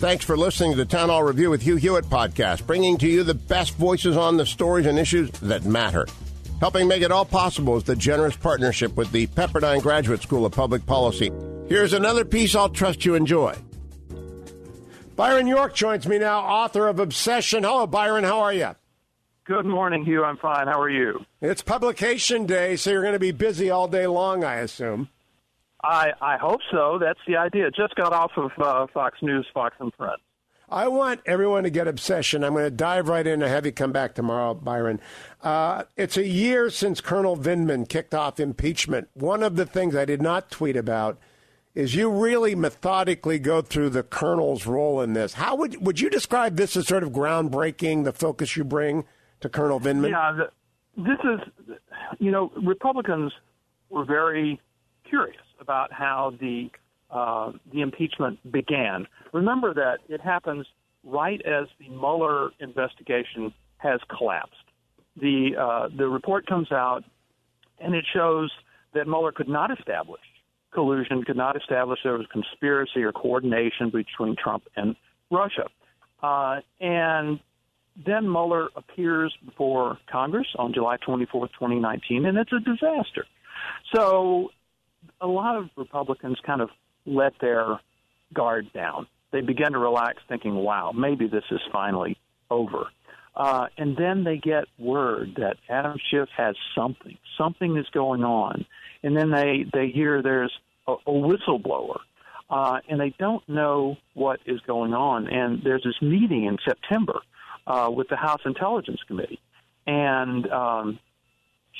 Thanks for listening to the Town Hall Review with Hugh Hewitt podcast, bringing to you the best voices on the stories and issues that matter. Helping make it all possible is the generous partnership with the Pepperdine Graduate School of Public Policy. Here's another piece I'll trust you enjoy. Byron York joins me now, author of Obsession. Hello, Byron. How are you? Good morning, Hugh. I'm fine. How are you? It's publication day, so you're going to be busy all day long, I assume. I I hope so. That's the idea. Just got off of uh, Fox News, Fox and Friends. I want everyone to get obsession. I'm going to dive right in and have you come back tomorrow, Byron. Uh, it's a year since Colonel Vindman kicked off impeachment. One of the things I did not tweet about is you really methodically go through the colonel's role in this. How would would you describe this as sort of groundbreaking? The focus you bring to Colonel Vindman. Yeah, the, this is, you know, Republicans were very curious about how the uh, the impeachment began. Remember that it happens right as the Mueller investigation has collapsed. The uh, the report comes out, and it shows that Mueller could not establish collusion, could not establish there was conspiracy or coordination between Trump and Russia. Uh, and then Mueller appears before Congress on July 24th, 2019, and it's a disaster. So a lot of Republicans kind of let their guard down. They begin to relax, thinking, wow, maybe this is finally over. Uh, and then they get word that Adam Schiff has something. Something is going on. And then they, they hear there's a, a whistleblower. Uh, and they don't know what is going on. And there's this meeting in September uh, with the House Intelligence Committee. And um,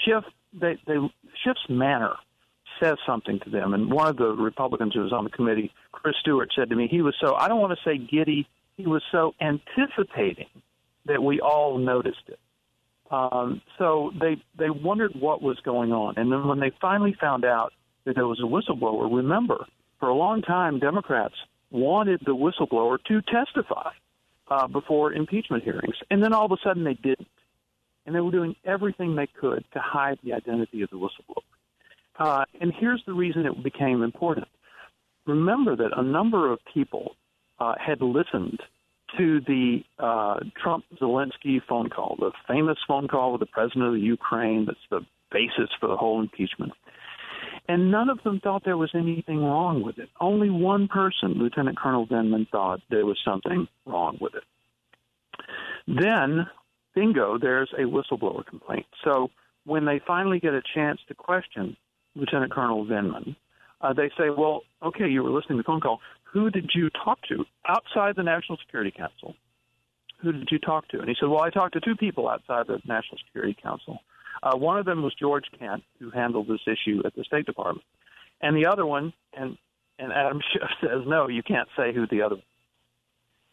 Schiff, they, they, Schiff's manner says something to them. And one of the Republicans who was on the committee, Chris Stewart, said to me, he was so, I don't want to say giddy, he was so anticipating that we all noticed it. Um, so they they wondered what was going on, and then when they finally found out that there was a whistleblower, remember, for a long time Democrats wanted the whistleblower to testify uh, before impeachment hearings, and then all of a sudden they didn't, and they were doing everything they could to hide the identity of the whistleblower. Uh, and here's the reason it became important. Remember that a number of people uh, had listened to the uh, Trump Zelensky phone call, the famous phone call with the president of the Ukraine that's the basis for the whole impeachment. And none of them thought there was anything wrong with it. Only one person, Lieutenant Colonel Vindman, thought there was something wrong with it. Then, bingo, there's a whistleblower complaint. So when they finally get a chance to question Lieutenant Colonel Vindman, uh, they say, well, okay, you were listening to the phone call. Who did you talk to outside the National Security Council? Who did you talk to? And he said, well, I talked to two people outside the National Security Council. Uh, one of them was George Kent, who handled this issue at the State Department. And the other one, and, and Adam Schiff says, no, you can't say who the other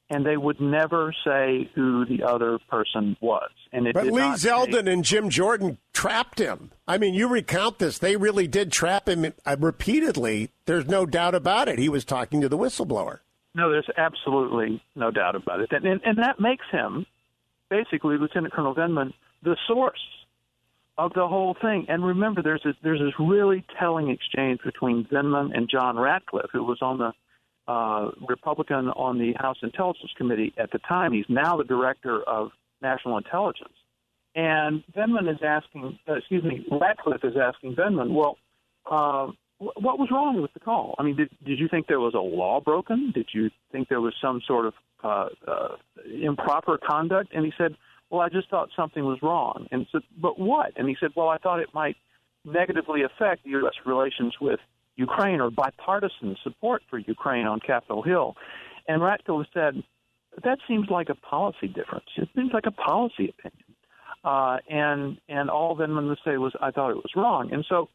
and they would never say who the other person was. And it but Lee Zeldin and Jim Jordan trapped him. I mean, you recount this; they really did trap him uh, repeatedly. There's no doubt about it. He was talking to the whistleblower. No, there's absolutely no doubt about it, and and, and that makes him basically Lieutenant Colonel Vindman the source of the whole thing. And remember, there's this, there's this really telling exchange between Vindman and John Ratcliffe, who was on the uh, Republican on the House Intelligence Committee at the time. He's now the director of national intelligence. And Vindman is asking, uh, excuse me, Ratcliffe is asking Vindman, well, uh, what was wrong with the call? I mean, did, did you think there was a law broken? Did you think there was some sort of uh, uh, improper conduct? And he said, well, I just thought something was wrong. And said, but what? And he said, well, I thought it might negatively affect U.S. relations with Ukraine or bipartisan support for Ukraine on Capitol Hill. And Ratcliffe said, that seems like a policy difference. It seems like a policy opinion. Uh, and and all Vindman would say was, I thought it was wrong. And so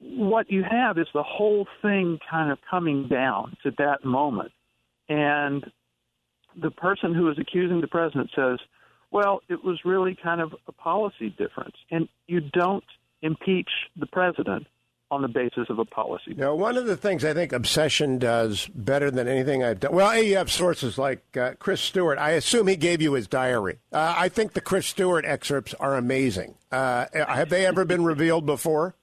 what you have is the whole thing kind of coming down to that moment and the person who is accusing the president says, "Well, it was really kind of a policy difference," and you don't impeach the president on the basis of a policy. Now, one of the things I think Obsession does better than anything I've done. Well, you have sources like uh, Chris Stewart. I assume he gave you his diary. Uh, I think the Chris Stewart excerpts are amazing. Uh, have they ever been revealed before?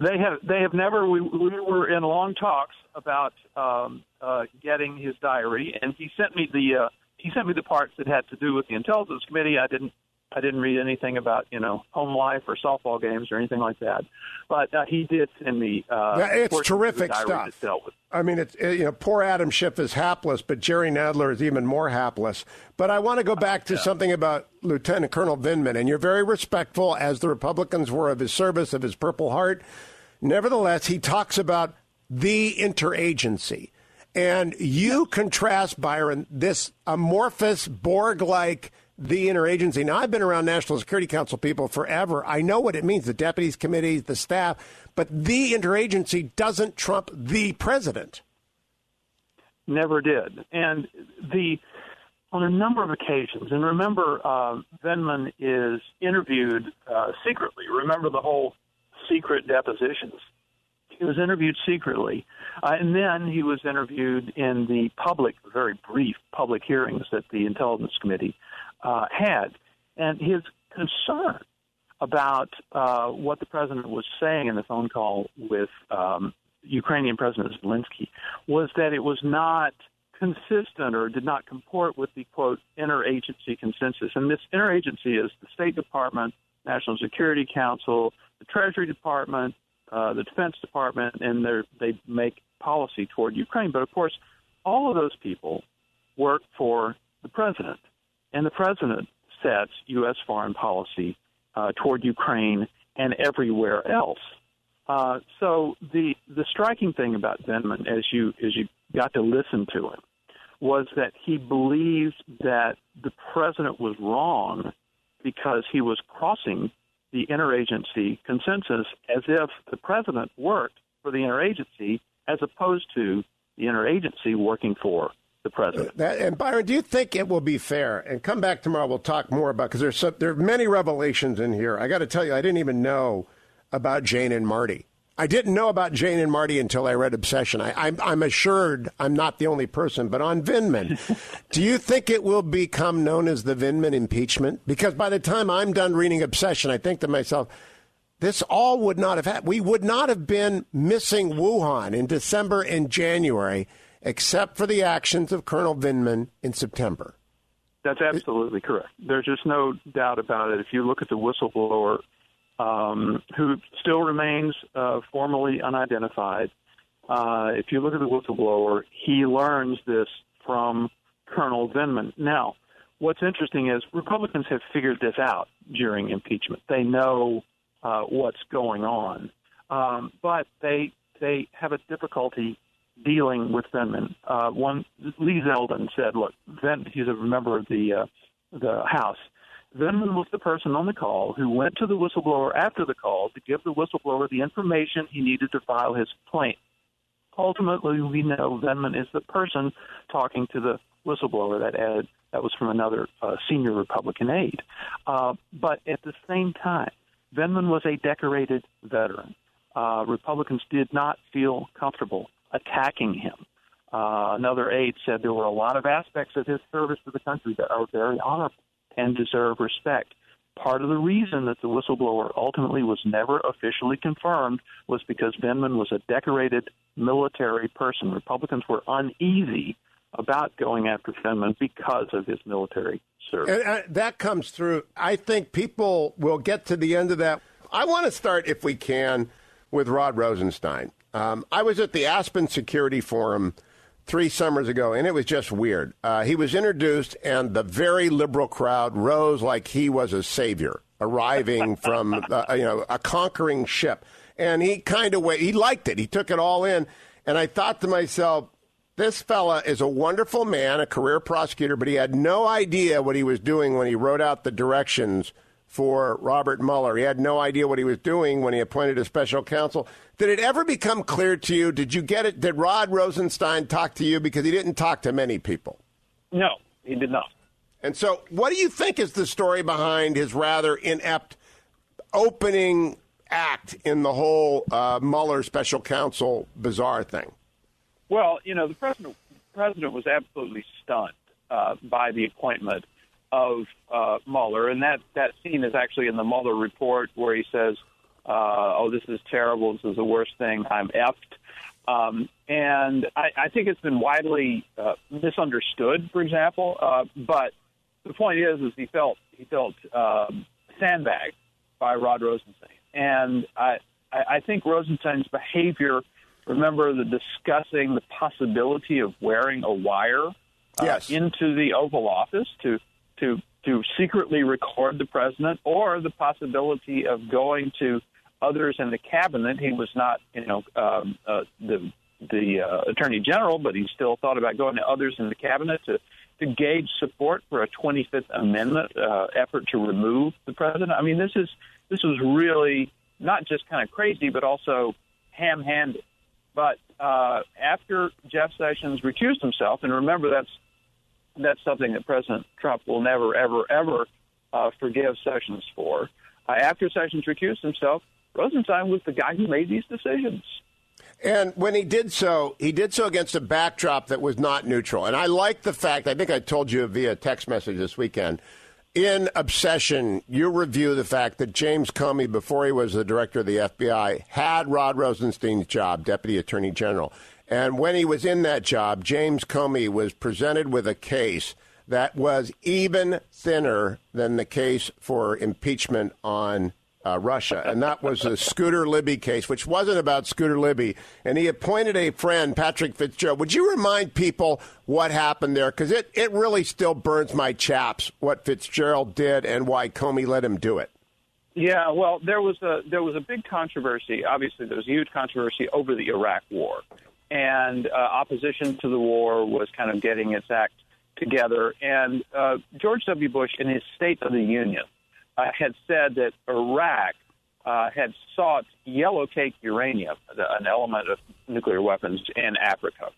They have. They have never. We, we were in long talks about um, uh, getting his diary, and he sent me the uh, he sent me the parts that had to do with the intelligence committee. I didn't I didn't read anything about you know home life or softball games or anything like that, but uh, he did send me. Uh, yeah, it's terrific stuff. I mean, it's you know, poor Adam Schiff is hapless, but Jerry Nadler is even more hapless. But I want to go back to yeah. something about Lieutenant Colonel Vindman, and you're very respectful, as the Republicans were, of his service, of his Purple Heart. Nevertheless, he talks about the interagency. And you contrast, Byron, this amorphous Borg like the interagency. Now, I've been around National Security Council people forever. I know what it means the deputies committees, the staff, but the interagency doesn't trump the president. Never did. And the on a number of occasions, and remember, uh, Vindman is interviewed uh, secretly. Remember the whole secret depositions. He was interviewed secretly, uh, and then he was interviewed in the public, very brief public hearings that the Intelligence Committee uh, had. And his concern about uh, what the president was saying in the phone call with um, Ukrainian President Zelensky was that it was not consistent or did not comport with the quote interagency consensus. And this interagency is the State Department, National Security Council, the Treasury Department, uh, the Defense Department, and they make policy toward Ukraine. But of course, all of those people work for the president. And the president sets U.S. foreign policy uh, toward Ukraine and everywhere else. Uh, so the the striking thing about Vindman, as you as you got to listen to him, was that he believed that the president was wrong because he was crossing the interagency consensus as if the president worked for the interagency as opposed to the interagency working for the president. That, and Byron, do you think it will be fair? And come back tomorrow. We'll talk more about because there's some, there are many revelations in here. I got to tell you, I didn't even know about Jane and Marty. I didn't know about Jane and Marty until I read Obsession. I, am assured I'm not the only person, but on Vindman, do you think it will become known as the Vindman impeachment? Because by the time I'm done reading Obsession, I think to myself, this all would not have happened. We would not have been missing Wuhan in December and January except for the actions of Colonel Vindman in September. That's absolutely correct. There's just no doubt about it. If you look at the whistleblower, um, who still remains uh, formally unidentified, uh, if you look at the whistleblower, he learns this from Colonel Vindman. Now, what's interesting is Republicans have figured this out during impeachment. They know uh, what's going on, um, but they they have a difficulty dealing with Vindman. Uh, one Lee Zeldin said, "Look, Vin, he's a member of the uh, the House. Vindman was the person on the call who went to the whistleblower after the call to give the whistleblower the information he needed to file his complaint. Ultimately, we know Vindman is the person talking to the whistleblower that added that was from another uh, senior Republican aide. Uh, but at the same time, Vindman was a decorated veteran. Uh, Republicans did not feel comfortable attacking him. Uh, another aide said there were a lot of aspects of his service to the country that are very honorable and deserve respect. Part of the reason that the whistleblower ultimately was never officially confirmed was because Vindman was a decorated military person. Republicans were uneasy about going after Vindman because of his military service. And uh, that comes through. I think people will get to the end of that. I want to start, if we can, with Rod Rosenstein. Um, I was at the Aspen Security Forum three summers ago, and it was just weird. Uh, he was introduced, and the very liberal crowd rose like he was a savior arriving from uh, you know a conquering ship, and he kind of he liked it. He took it all in, and I thought to myself. This fella is a wonderful man, a career prosecutor, but he had no idea what he was doing when he wrote out the directions for Robert Mueller. He had no idea what he was doing when he appointed a special counsel. Did it ever become clear to you? Did you get it? Did Rod Rosenstein talk to you? Because he didn't talk to many people. No, he did not. And so, what do you think is the story behind his rather inept opening act in the whole uh, Mueller special counsel bizarre thing? Well, you know, the president president was absolutely stunned uh, by the appointment of uh, Mueller, and that that scene is actually in the Mueller report where he says, uh, "Oh, this is terrible. This is the worst thing. I'm effed." Um, and I, I think it's been widely uh, misunderstood, for example. Uh, but the point is, is he felt he felt um, sandbagged by Rod Rosenstein, and I I think Rosenstein's behavior. Remember the discussing the possibility of wearing a wire uh, yes. into the Oval Office to to to secretly record the president, or the possibility of going to others in the cabinet. He was not, you know, um, uh, the the uh, attorney general, but he still thought about going to others in the cabinet to to gauge support for a 25th Amendment uh, effort to remove the president. I mean, this is this was really not just kind of crazy, but also ham-handed. But uh, after Jeff Sessions recused himself, and remember that's that's something that President Trump will never, ever, ever uh, forgive Sessions for. Uh, after Sessions recused himself, Rosenstein was the guy who made these decisions. And when he did so, he did so against a backdrop that was not neutral. And I like the fact, I think I told you via text message this weekend, in Obsession, you review the fact that James Comey, before he was the director of the FBI, had Rod Rosenstein's job, Deputy Attorney General. And when he was in that job, James Comey was presented with a case that was even thinner than the case for impeachment on uh, Russia. And that was the Scooter Libby case, which wasn't about Scooter Libby. And he appointed a friend, Patrick Fitzgerald. Would you remind people what happened there? Because it, it really still burns my chaps what Fitzgerald did and why Comey let him do it. Yeah, well, there was a there was a big controversy. Obviously, there was a huge controversy over the Iraq War, and uh, opposition to the war was kind of getting its act together. And uh, George W. Bush, in his State of the Union, uh, had said that Iraq uh, had sought yellow cake uranium, an element of nuclear weapons, in Africa.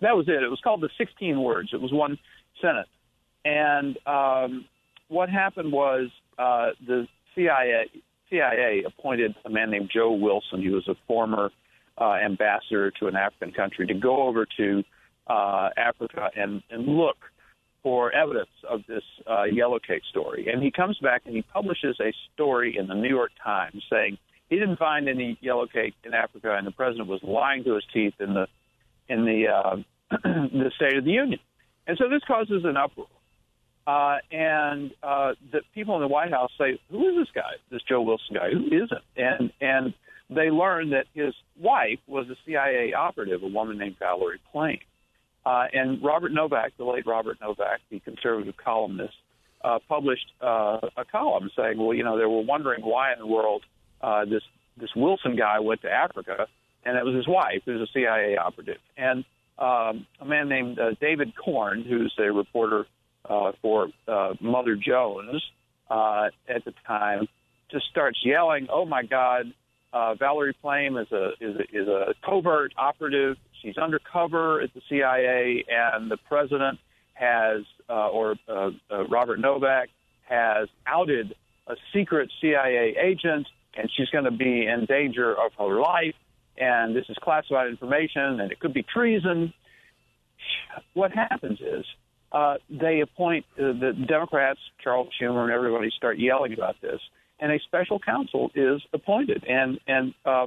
That was it. It was called the 16 words. It was one sentence. And um, what happened was uh, the CIA CIA appointed a man named Joe Wilson. He was a former uh, ambassador to an African country to go over to uh, Africa and, and look for evidence of this uh, yellow cake story. And he comes back and he publishes a story in the New York Times saying he didn't find any yellow cake in Africa, and the president was lying to his teeth in the in the uh, the State of the Union. And so this causes an uproar. Uh, and uh, the people in the White House say, "Who is this guy? This Joe Wilson guy? Who is it?" And and they learned that his wife was a CIA operative, a woman named Valerie Plame. Uh, and Robert Novak, the late Robert Novak, the conservative columnist, uh, published uh, a column saying, "Well, you know, they were wondering why in the world uh, this this Wilson guy went to Africa, and it was his wife, who's a CIA operative, and um, a man named uh, David Corn, who's a reporter uh, for uh, Mother Jones uh, at the time, just starts yelling, "Oh my God!" Uh, Valerie Plame is a, is a is a covert operative. She's undercover at the CIA, and the president has, uh, or uh, uh, Robert Novak has outed a secret CIA agent, and she's going to be in danger of her life. And this is classified information, and it could be treason. What happens is uh, they appoint uh, the Democrats, Charles Schumer, and everybody start yelling about this and a special counsel is appointed. And and uh,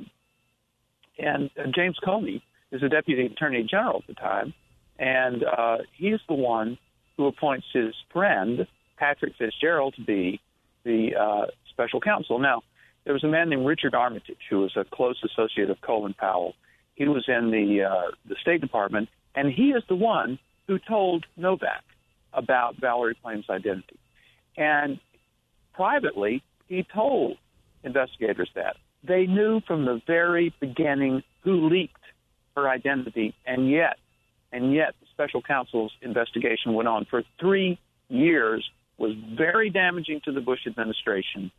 and James Comey is the deputy attorney general at the time, and uh, he's the one who appoints his friend Patrick Fitzgerald to be the uh, special counsel. Now, there was a man named Richard Armitage who was a close associate of Colin Powell. He was in the uh, the State Department, and he is the one who told Novak about Valerie Plame's identity. And privately, he told investigators that. They knew from the very beginning who leaked her identity, and yet, and yet, the special counsel's investigation went on for three years was very damaging to the Bush administration,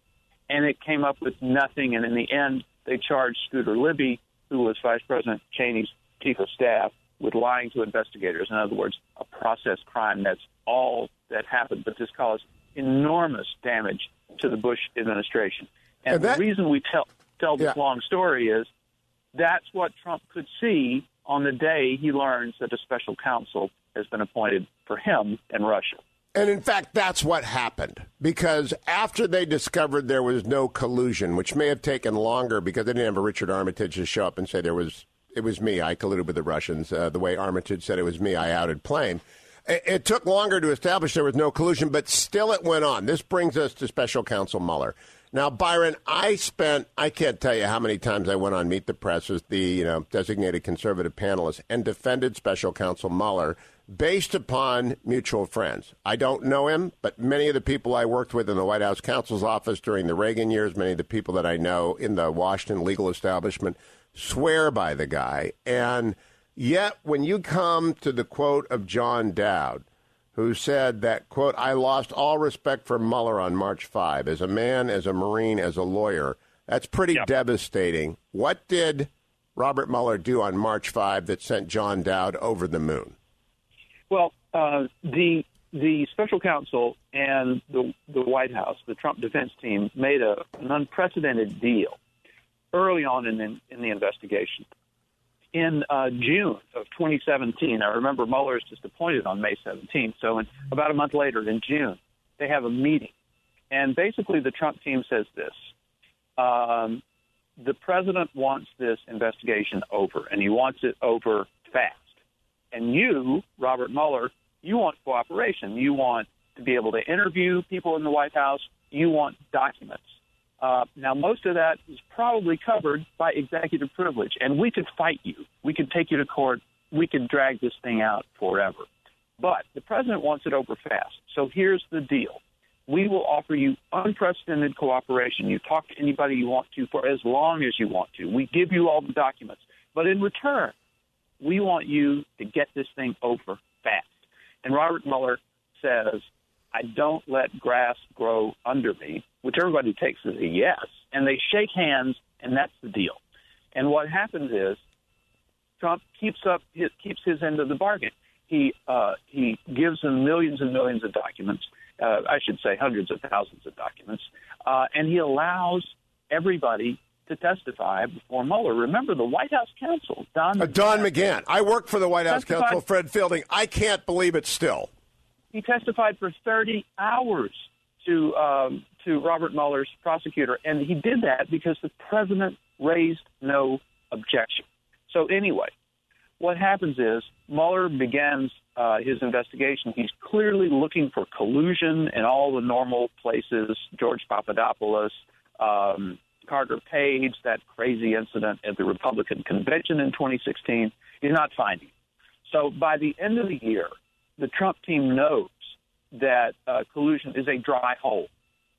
and it came up with nothing. And in the end, they charged Scooter Libby, who was Vice President Cheney's chief of staff, with lying to investigators. In other words, a process crime. That's all that happened, but this caused enormous damage to the Bush administration. And, and that, the reason we tell tell this yeah. long story is that's what Trump could see on the day he learns that a special counsel has been appointed for him in Russia. And in fact, that's what happened because after they discovered there was no collusion, which may have taken longer because they didn't have a Richard Armitage to show up and say there was it was me. I colluded with the Russians. Uh, the way Armitage said it was me, I outed Plame. It, took longer to establish there was no collusion, but still it went on. This brings us to Special Counsel Mueller. Now, Byron, I spent, I can't tell you how many times I went on Meet the Press as the, you know, designated conservative panelist and defended special counsel Mueller based upon mutual friends. I don't know him, but many of the people I worked with in the White House counsel's office during the Reagan years, many of the people that I know in the Washington legal establishment swear by the guy. And yet, when you come to the quote of John Dowd, who said that, quote, I lost all respect for Mueller on March 5 as a man, as a Marine, as a lawyer. That's pretty yep. devastating. What did Robert Mueller do on March 5 that sent John Dowd over the moon? Well, uh, the the special counsel and the the White House, the Trump defense team, made a, an unprecedented deal early on in the, in the investigation in uh, June of 2017. I remember Mueller is just appointed on May 17th. So in, about a month later, in June, they have a meeting. And basically, the Trump team says this um, The president wants this investigation over, and he wants it over fast. And you, Robert Mueller, you want cooperation. You want to be able to interview people in the White House. You want documents. Uh, now, most of that is probably covered by executive privilege, and we could fight you. We could take you to court. We could drag this thing out forever. But the president wants it over fast. So here's the deal. We will offer you unprecedented cooperation. You talk to anybody you want to for as long as you want to. We give you all the documents. But in return, we want you to get this thing over fast. And Robert Mueller says, I don't let grass grow under me, which everybody takes as a yes, and they shake hands, and that's the deal. And what happens is Trump keeps up his, keeps his end of the bargain. He uh, he gives them millions and millions of documents. Uh, I should say hundreds of thousands of documents, uh, and he allows everybody to testify before Mueller. Remember the White House counsel, Don. Uh, Don McGahn. I work for the White House counsel, Fred Fielding. I can't believe it still. He testified for 30 hours to um, to Robert Mueller's prosecutor, and he did that because the president raised no objection. So anyway, what happens is Mueller begins uh, his investigation. He's clearly looking for collusion in all the normal places. George Papadopoulos, um, Carter Page, that crazy incident at the Republican convention in 2016. He's not finding. So by the end of the year, the Trump team knows that uh, collusion is a dry hole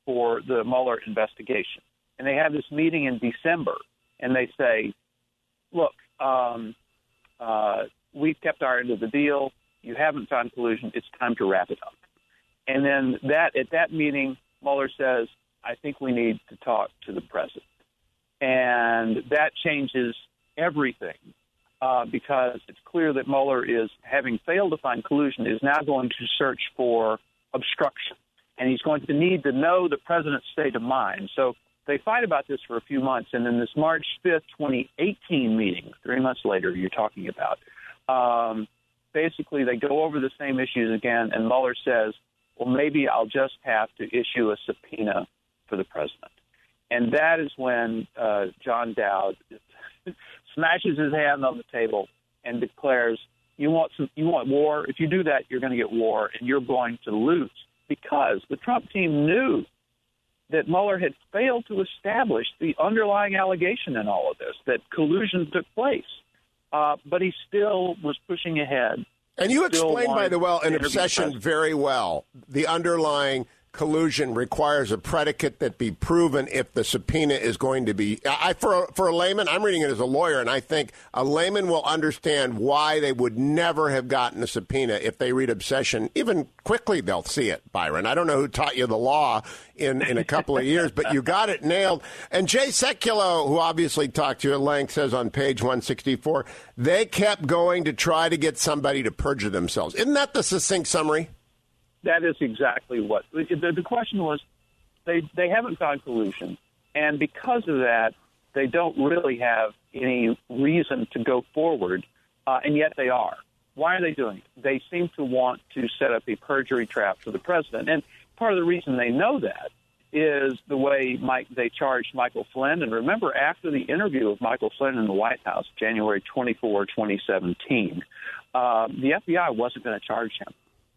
for the Mueller investigation. And they have this meeting in December, and they say, look, um, uh, we've kept our end of the deal. You haven't found collusion. It's time to wrap it up. And then that at that meeting, Mueller says, I think we need to talk to the president. And that changes everything uh, because it's clear that Mueller is, having failed to find collusion, is now going to search for obstruction. And he's going to need to know the president's state of mind. So they fight about this for a few months. And in this March 5th, 2018 meeting, three months later, you're talking about, um, basically they go over the same issues again. And Mueller says, well, maybe I'll just have to issue a subpoena for the president. And that is when uh, John Dowd smashes his hand on the table and declares, "You want some, you want war. If you do that, you're going to get war, and you're going to lose." Because the Trump team knew that Mueller had failed to establish the underlying allegation in all of this that collusion took place, uh, but he still was pushing ahead. And you explained, by the way, an obsession very well. The underlying collusion requires a predicate that be proven if the subpoena is going to be. I for for a layman, I'm reading it as a lawyer, and I think a layman will understand why they would never have gotten a subpoena if they read Obsession. Even quickly, they'll see it. Byron, I don't know who taught you the law in in a couple of years, but you got it nailed. And Jay Sekulow, who obviously talked to you at length, says on page 164, they kept going to try to get somebody to perjure themselves. Isn't that the succinct summary? That is exactly what the, the question was. They they haven't found collusion, and because of that, they don't really have any reason to go forward, uh, and yet they are. Why are they doing it? They seem to want to set up a perjury trap for the president, and part of the reason they know that is the way Mike they charged Michael Flynn. And remember, after the interview of Michael Flynn in the White House, January 24, 2017, uh, the FBI wasn't going to charge him.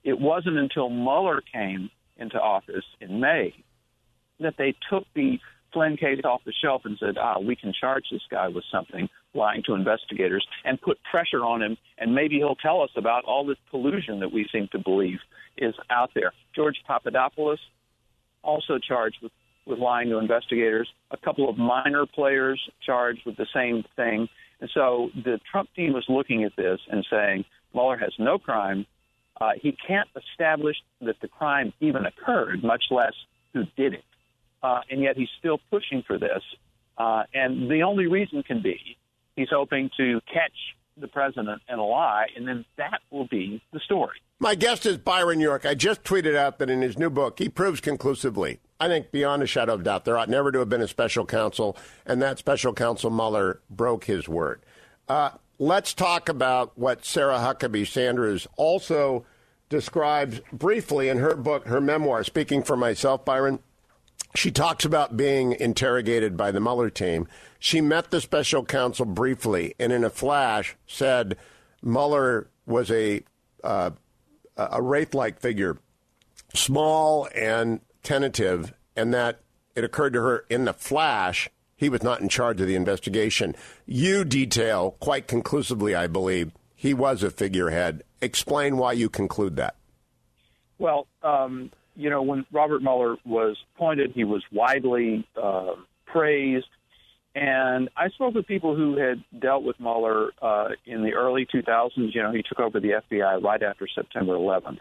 It wasn't until Mueller came into office in May that they took the Flynn case off the shelf and said, ah, we can charge this guy with something, lying to investigators, and put pressure on him, and maybe he'll tell us about all this collusion that we seem to believe is out there. George Papadopoulos, also charged with, with lying to investigators, a couple of minor players charged with the same thing. And so the Trump team was looking at this and saying, Mueller has no crime. Uh, he can't establish that the crime even occurred, much less who did it. Uh, and yet he's still pushing for this. Uh, and the only reason can be he's hoping to catch the president in a lie, and then that will be the story. My guest is Byron York. I just tweeted out that in his new book, he proves conclusively, I think beyond a shadow of doubt, there ought never to have been a special counsel, and that special counsel Mueller broke his word. Uh, let's talk about what Sarah Huckabee Sanders also describes briefly in her book, her memoir, Speaking for Myself, Byron. She talks about being interrogated by the Mueller team. She met the special counsel briefly and in a flash said Mueller was a, uh, a wraith like figure, small and tentative, and that it occurred to her in the flash he was not in charge of the investigation. You detail quite conclusively, I believe, he was a figurehead. Explain why you conclude that. Well, um, you know, when Robert Mueller was appointed, he was widely uh, praised. And I spoke with people who had dealt with Mueller uh, in the early 2000s. You know, he took over the FBI right after September 11th.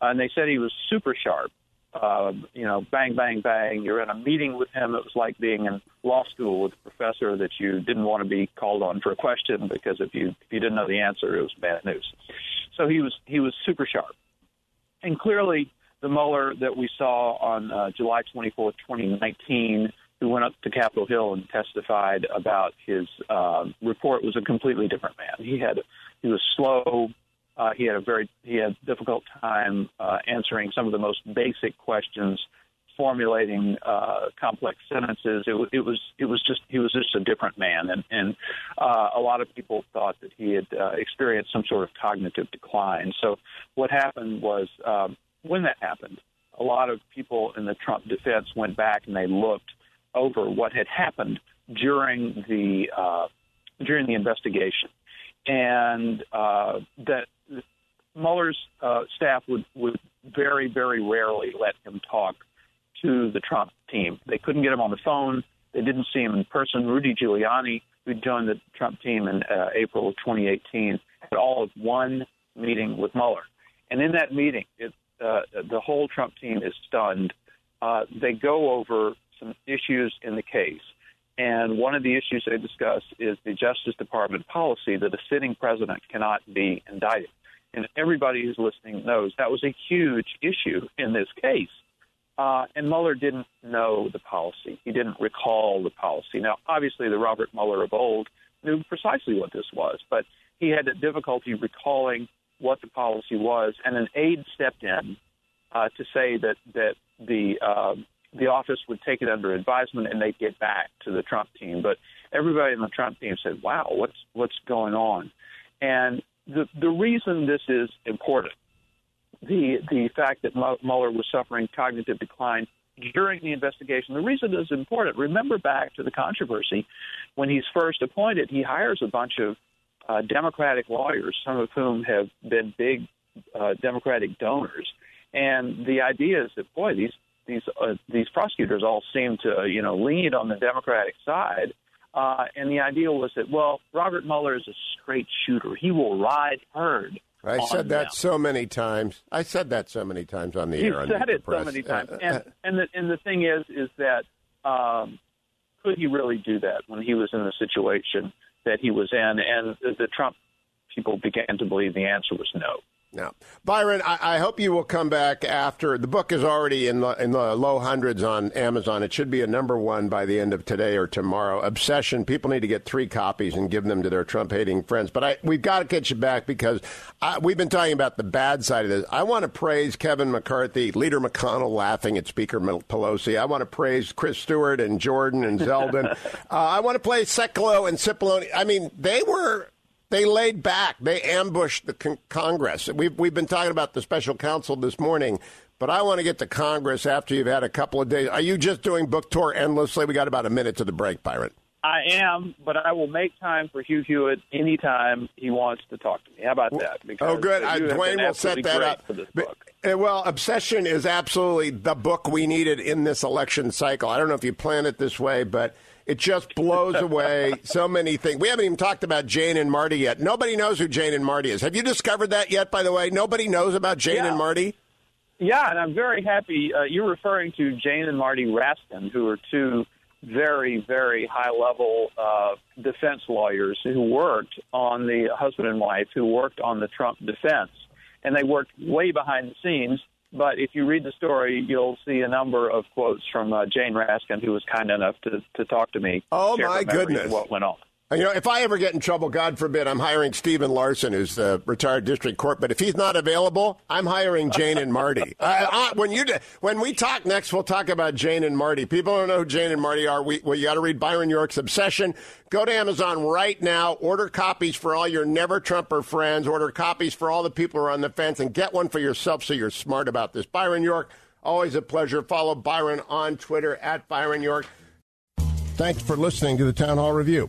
And they said he was super sharp uh, you know, bang, bang, bang. You're in a meeting with him. It was like being in law school with a professor that you didn't want to be called on for a question because if you if you didn't know the answer, it was bad news. So he was he was super sharp, and clearly the Mueller that we saw on uh, July 24, 2019, who went up to Capitol Hill and testified about his uh, report, was a completely different man. He had he was slow uh, he had a very he had difficult time uh, answering some of the most basic questions, formulating uh, complex sentences. It, it, was it was just he was just a different man, and and uh, a lot of people thought that he had uh, experienced some sort of cognitive decline. So what happened was um, when that happened, a lot of people in the Trump defense went back and they looked over what had happened during the uh, during the investigation and uh, that Mueller's uh, staff would, would very, very rarely let him talk to the Trump team. They couldn't get him on the phone. They didn't see him in person. Rudy Giuliani, who joined the Trump team in uh, April of 2018, had all of one meeting with Mueller. And in that meeting, it, uh, the whole Trump team is stunned. Uh, they go over some issues in the case. And one of the issues they discuss is the Justice Department policy that a sitting president cannot be indicted and everybody who's listening knows that was a huge issue in this case. Uh, and Mueller didn't know the policy. He didn't recall the policy. Now, obviously, the Robert Mueller of old knew precisely what this was, but he had a difficulty recalling what the policy was. And an aide stepped in uh, to say that that the uh, the office would take it under advisement and they'd get back to the Trump team. But everybody in the Trump team said, "Wow, what's what's going on?" And the the reason this is important, the the fact that Mueller was suffering cognitive decline during the investigation, the reason is important. Remember back to the controversy when he's first appointed, he hires a bunch of uh, Democratic lawyers, some of whom have been big uh, Democratic donors, and the idea is that boy, these these uh, these prosecutors all seem to you know lean on the Democratic side. Uh, and the idea was that, well, Robert Mueller is a straight shooter. He will ride herd. I said that them. so many times. I said that so many times on the You air. on said it so many times. Uh, uh, And and the and the thing is, is that um, could he really do that when he was in the situation that he was in? And the Trump people began to believe the answer was no. No, Byron. I, I hope you will come back after the book is already in the in the low hundreds on Amazon. It should be a number one by the end of today or tomorrow. Obsession. People need to get three copies and give them to their Trump hating friends. But I, we've got to get you back because I, we've been talking about the bad side of this. I want to praise Kevin McCarthy, Leader McConnell laughing at Speaker Pelosi. I want to praise Chris Stewart and Jordan and Zeldin. uh, I want to play Sekulow and Cipollone. I mean, they were they laid back. They ambushed the con- Congress. We've, we've been talking about the special counsel this morning, but I want to get to Congress after you've had a couple of days. Are you just doing book tour endlessly? We got about a minute to the break, Byron. I am, but I will make time for Hugh Hewitt anytime he wants to talk to me. How about that? Oh, good. Uh, Duane will set that up. for this But- book. uh, well, Obsession is absolutely the book we needed in this election cycle. I don't know if you planned it this way, but it just blows away so many things. We haven't even talked about Jane and Marty yet. Nobody knows who Jane and Marty is. Have you discovered that yet, by the way? Nobody knows about Jane Yeah. and Marty? Yeah, and I'm very happy. Uh, you're referring to Jane and Marty Raskin, who are two very, very high level uh, defense lawyers who worked on the husband and wife who worked on the Trump defense. And they worked way behind the scenes. But if you read the story, you'll see a number of quotes from uh, Jane Raskin, who was kind enough to, to talk to me. Oh, my goodness. What went on? You know, if I ever get in trouble, God forbid, I'm hiring Stephen Larson, who's the retired district court. But if he's not available, I'm hiring Jane and Marty. I, I, when you when we talk next, we'll talk about Jane and Marty. People don't know who Jane and Marty are. We, well, you got to read Byron York's Obsession. Go to Amazon right now. Order copies for all your never Trumper friends. Order copies for all the people who are on the fence, and get one for yourself so you're smart about this. Byron York, always a pleasure. Follow Byron on Twitter at Byron York. Thanks for listening to the Town Hall Review.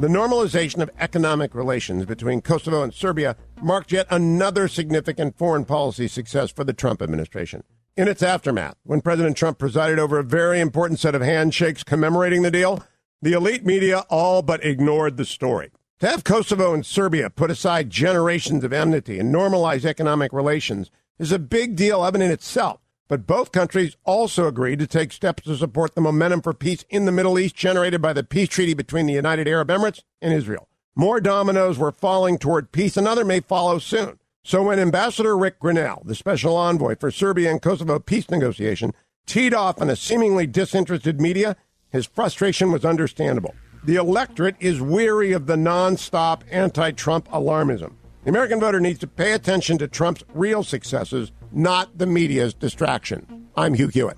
The normalization of economic relations between Kosovo and Serbia marked yet another significant foreign policy success for the Trump administration. In its aftermath, when President Trump presided over a very important set of handshakes commemorating the deal, the elite media all but ignored the story. To have Kosovo and Serbia put aside generations of enmity and normalize economic relations is a big deal and in itself. But both countries also agreed to take steps to support the momentum for peace in the Middle East generated by the peace treaty between the United Arab Emirates and Israel. More dominoes were falling toward peace. Another may follow soon. So when Ambassador Ric Grenell, the special envoy for Serbia and Kosovo peace negotiation, teed off on a seemingly disinterested media, his frustration was understandable. The electorate is weary of the nonstop anti-Trump alarmism. The American voter needs to pay attention to Trump's real successes, not the media's distraction. I'm Hugh Hewitt.